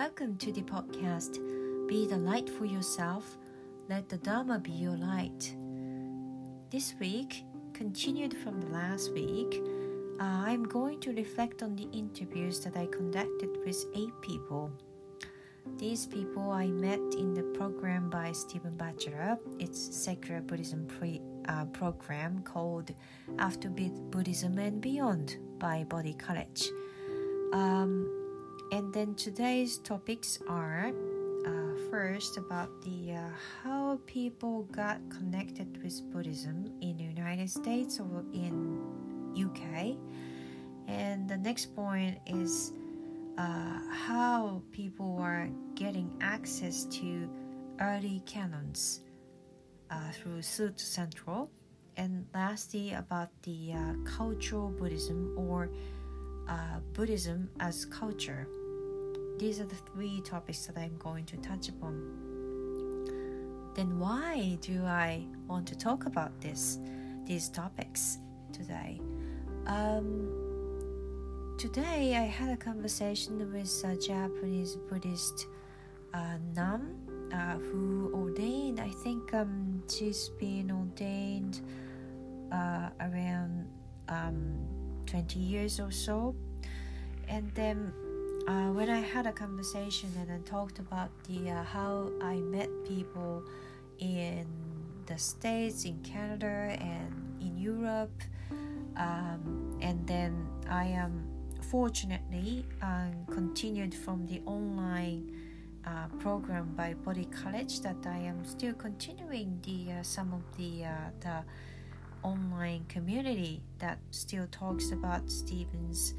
Welcome to the podcast Be the Light for Yourself, Let the Dharma Be Your Light. This week, continued from the last week, uh, I'm going to reflect on the interviews that I conducted with eight people. These people I met in the program by Stephen Batchelor. It's secular Buddhism pre, uh, program called After Buddhism and Beyond by Bodhi College. Um, and then today's topics are uh, first about the uh, how people got connected with Buddhism in the United States or in UK, and the next point is uh, how people are getting access to early canons uh, through Sutta Central, and lastly about the uh, cultural Buddhism or uh, Buddhism as culture these are the three topics that I'm going to touch upon. Then why do I want to talk about this, these topics today? Um, today I had a conversation with a Japanese Buddhist uh, nun uh, who ordained. I think um, she's been ordained uh, around um, 20 years or so, and then uh, when I had a conversation and then talked about the uh, how I met people in the states, in Canada, and in Europe, um, and then I am fortunately um, continued from the online uh, program by Bodhi College that I am still continuing the uh, some of the uh, the online community that still talks about Stephen's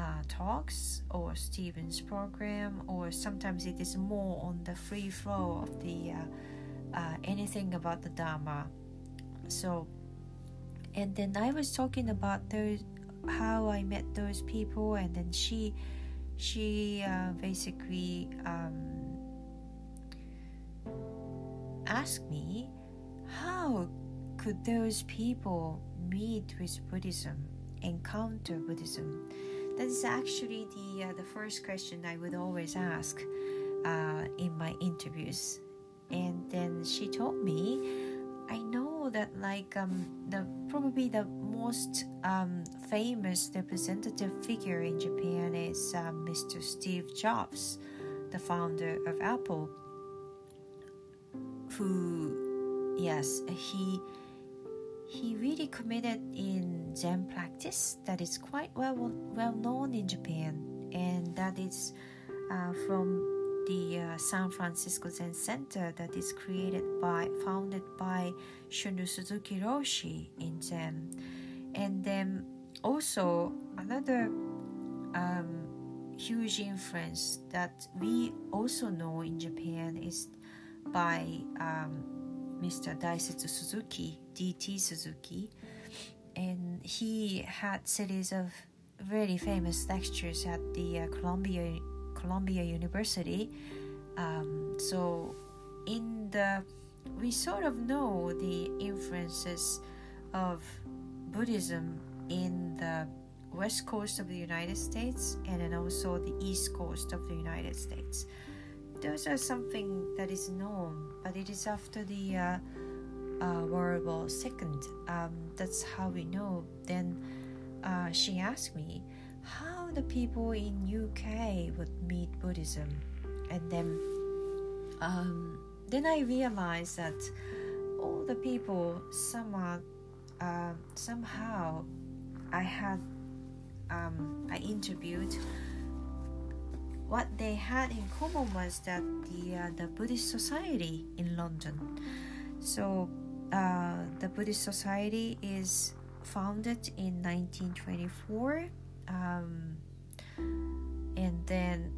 uh, talks or Stephen's program, or sometimes it is more on the free flow of the uh, uh, anything about the Dharma. So, and then I was talking about those how I met those people, and then she she uh, basically um, asked me how could those people meet with Buddhism, encounter Buddhism that is actually the uh, the first question I would always ask uh, in my interviews. And then she told me, I know that like um, the probably the most um, famous representative figure in Japan is uh, Mr. Steve Jobs, the founder of Apple, who yes he he really committed in Zen practice that is quite well well known in Japan, and that is uh, from the uh, San Francisco Zen Center that is created by founded by Shunryu Suzuki Roshi in Zen, and then also another um, huge influence that we also know in Japan is by um, Mr. Daisetsu Suzuki, DT Suzuki, and he had series of very famous lectures at the uh, Columbia Columbia University. Um, so, in the we sort of know the influences of Buddhism in the west coast of the United States and then also the east coast of the United States those are something that is known, but it is after the uh, uh, World War Second. Um, that's how we know. Then uh, she asked me how the people in UK would meet Buddhism, and then um, then I realized that all the people somewhat uh, somehow I had um, I interviewed what they had in common was that the uh, the Buddhist Society in London. So uh, the Buddhist Society is founded in 1924, um, and then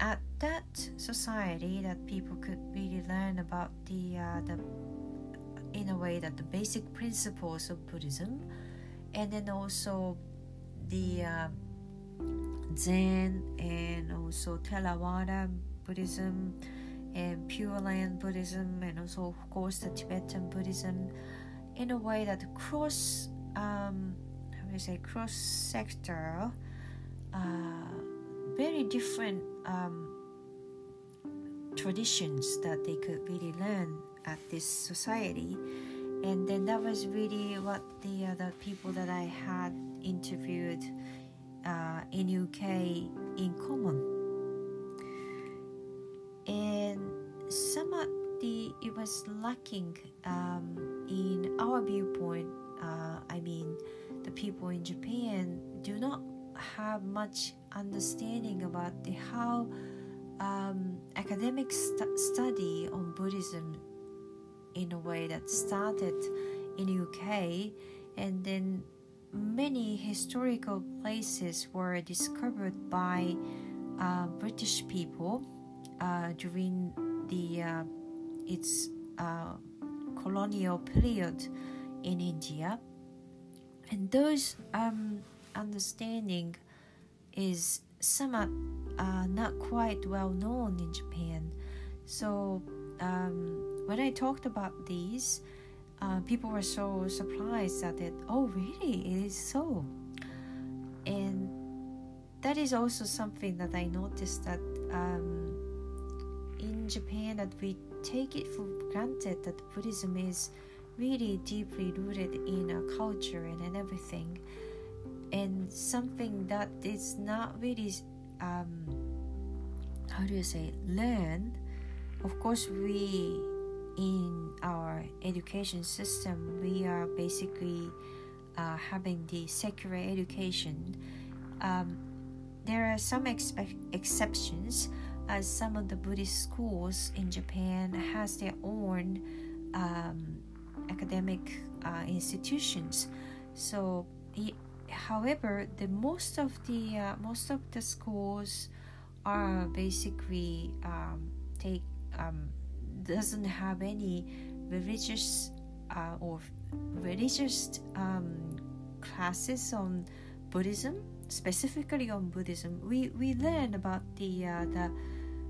at that society, that people could really learn about the uh, the in a way that the basic principles of Buddhism, and then also the uh, Zen and also Theravada Buddhism and Pure Land Buddhism and also of course the Tibetan Buddhism in a way that cross um, how do you say cross sector uh, very different um, traditions that they could really learn at this society. And then that was really what the other people that I had interviewed uh, in UK in common. And somewhat the it was lacking um, in our viewpoint. Uh, I mean, the people in Japan do not have much understanding about the how um, academic st- study on Buddhism in a way that started in UK and then many historical places were discovered by uh, British people uh, during the uh, its uh, colonial period in India, and those um, understanding is somewhat uh, not quite well known in Japan. So um, when I talked about these, uh, people were so surprised that it, oh, really, it is so. And that is also something that I noticed that um, in Japan that we take it for granted that Buddhism is really deeply rooted in our culture and, and everything, and something that is not really um, how do you say learn of course we in our education system we are basically uh, having the secular education. Um, there are some expe- exceptions as some of the buddhist schools in japan has their own um, academic uh, institutions. So however the most of the uh, most of the schools are basically um, take um, doesn't have any religious uh, or religious um, classes on Buddhism, specifically on Buddhism. We we learn about the uh, the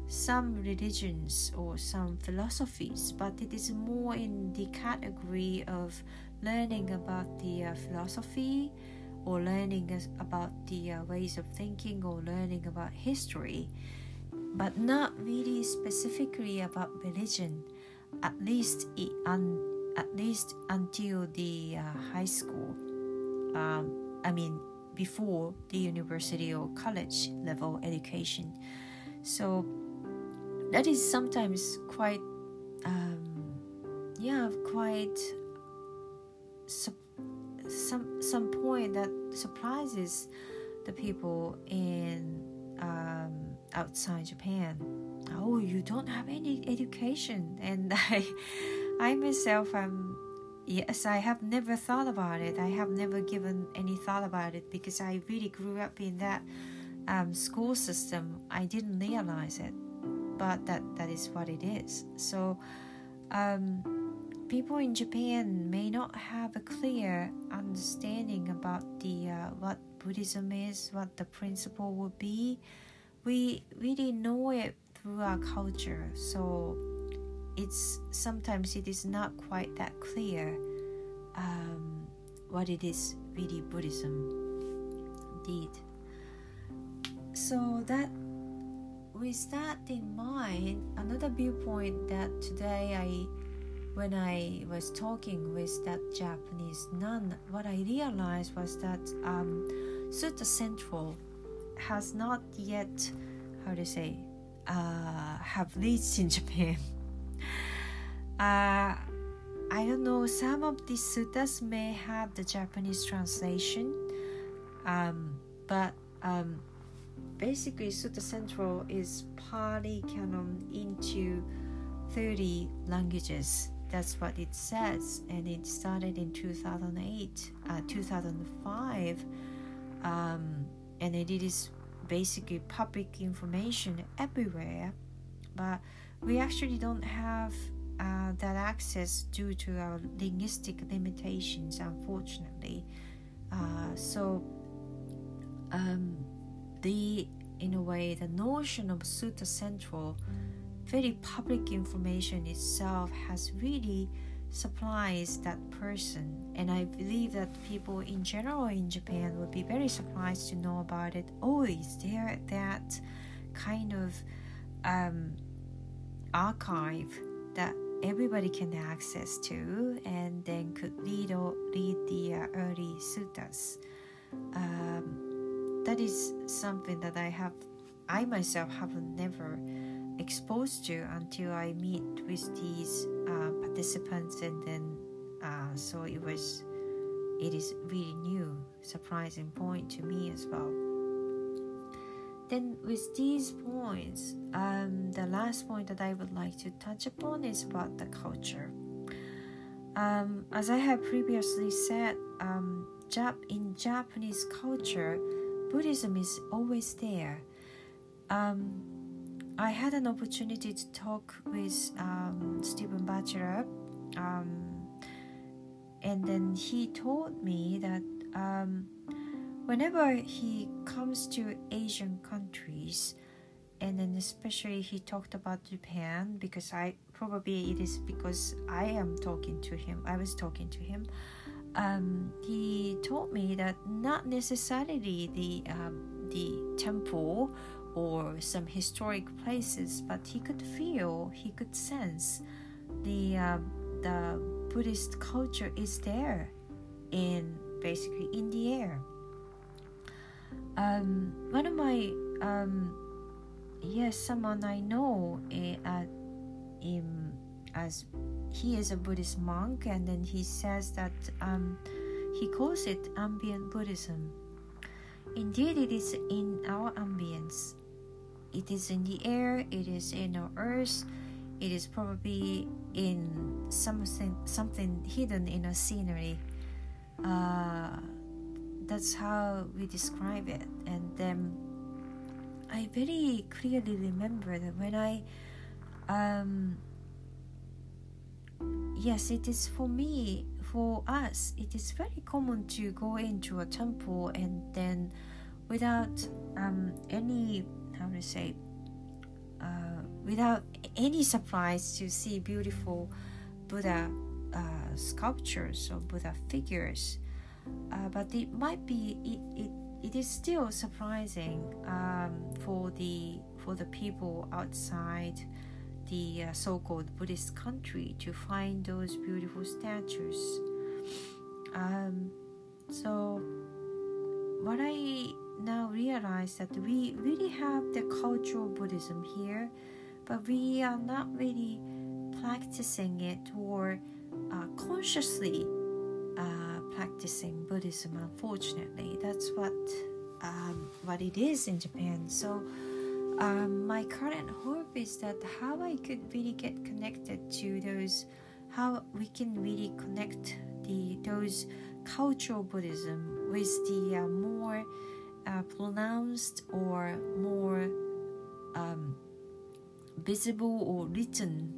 some religions or some philosophies, but it is more in the category of learning about the uh, philosophy or learning about the uh, ways of thinking or learning about history but not really specifically about religion, at least it, un, at least until the uh, high school. Um, I mean, before the university or college level education. So that is sometimes quite, um, yeah, quite some some point that surprises the people in. Um, outside Japan. Oh, you don't have any education, and I, I myself am. Yes, I have never thought about it. I have never given any thought about it because I really grew up in that um, school system. I didn't realize it, but that that is what it is. So, um, people in Japan may not have a clear understanding about the uh, what Buddhism is, what the principle would be we really know it through our culture so it's sometimes it is not quite that clear um, what it is really buddhism did. So that with that in mind another viewpoint that today i when i was talking with that japanese nun what i realized was that um, sutta central has not yet, how to say, uh, have reached in Japan. uh, I don't know, some of these suttas may have the Japanese translation, um, but um, basically, Sutta Central is Pali canon into 30 languages. That's what it says, and it started in 2008, uh, 2005. Um, and it is basically public information everywhere but we actually don't have uh, that access due to our linguistic limitations unfortunately. Uh, so um, the in a way the notion of sutta central very public information itself has really surprise that person. And i believe that people in general in japan would be very surprised to know about it oh is there that kind of um, archive that everybody can access to and then could read or read the uh, early suttas um, that is something that i have i myself have never exposed to until I meet with these uh, participants, and then uh, so it was it is really new, surprising point to me as well. Then with these points, um, the last point that I would like to touch upon is about the culture. Um, as I have previously said, um, Jap- in Japanese culture, Buddhism is always there. Um, I had an opportunity to talk with um, Stephen Batchelor, um, and then he told me that um, whenever he comes to Asian countries, and then especially he talked about Japan because I probably it is because I am talking to him. I was talking to him. Um, he told me that not necessarily the um, the temple or some historic places, but he could feel, he could sense the uh, the Buddhist culture is there, in basically in the air. Um, one of my um, yes, someone I know uh, in, as he is a Buddhist monk, and then he says that um, he calls it ambient Buddhism. Indeed, it is in our ambience. It is in the air, it is in our earth, it is probably in something something hidden in a scenery. Uh, that's how we describe it. And then I very clearly remember that when I um, yes, it is for me, for us, it is very common to go into a temple and then without um, any how to say uh, without any surprise to see beautiful Buddha uh, sculptures or Buddha figures. Uh, but it might be it, it, it is still surprising um, for the for the people outside the uh, so-called Buddhist country to find those beautiful statues. Um, so what I now realize that we really have the cultural Buddhism here, but we are not really practicing it or uh, consciously uh, practicing Buddhism. Unfortunately, that's what um, what it is in Japan. So. Um, my current hope is that how I could really get connected to those, how we can really connect the those cultural Buddhism with the uh, more uh, pronounced or more um, visible or written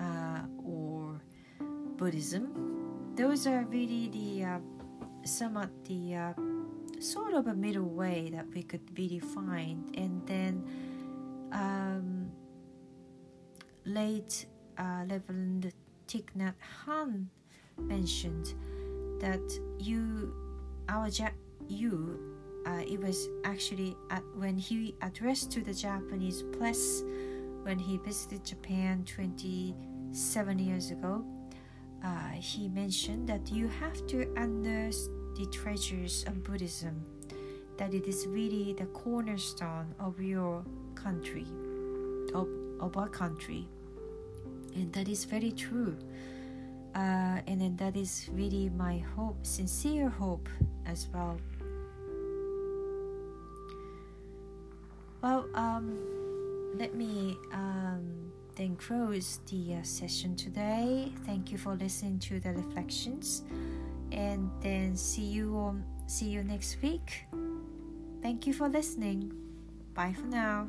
uh, or Buddhism. Those are really the uh, somewhat the uh, sort of a middle way that we could really find. And then um, late uh, Reverend Thich Nhat Hanh mentioned that you, our ja- you uh, it was actually at, when he addressed to the Japanese press when he visited Japan 27 years ago. Uh, he mentioned that you have to unearth the treasures of Buddhism, that it is really the cornerstone of your country, of, of our country. And that is very true. Uh, and then that is really my hope, sincere hope as well. Well, um, let me um, then close the uh, session today. Thank you for listening to the reflections, and then see you on see you next week. Thank you for listening. Bye for now.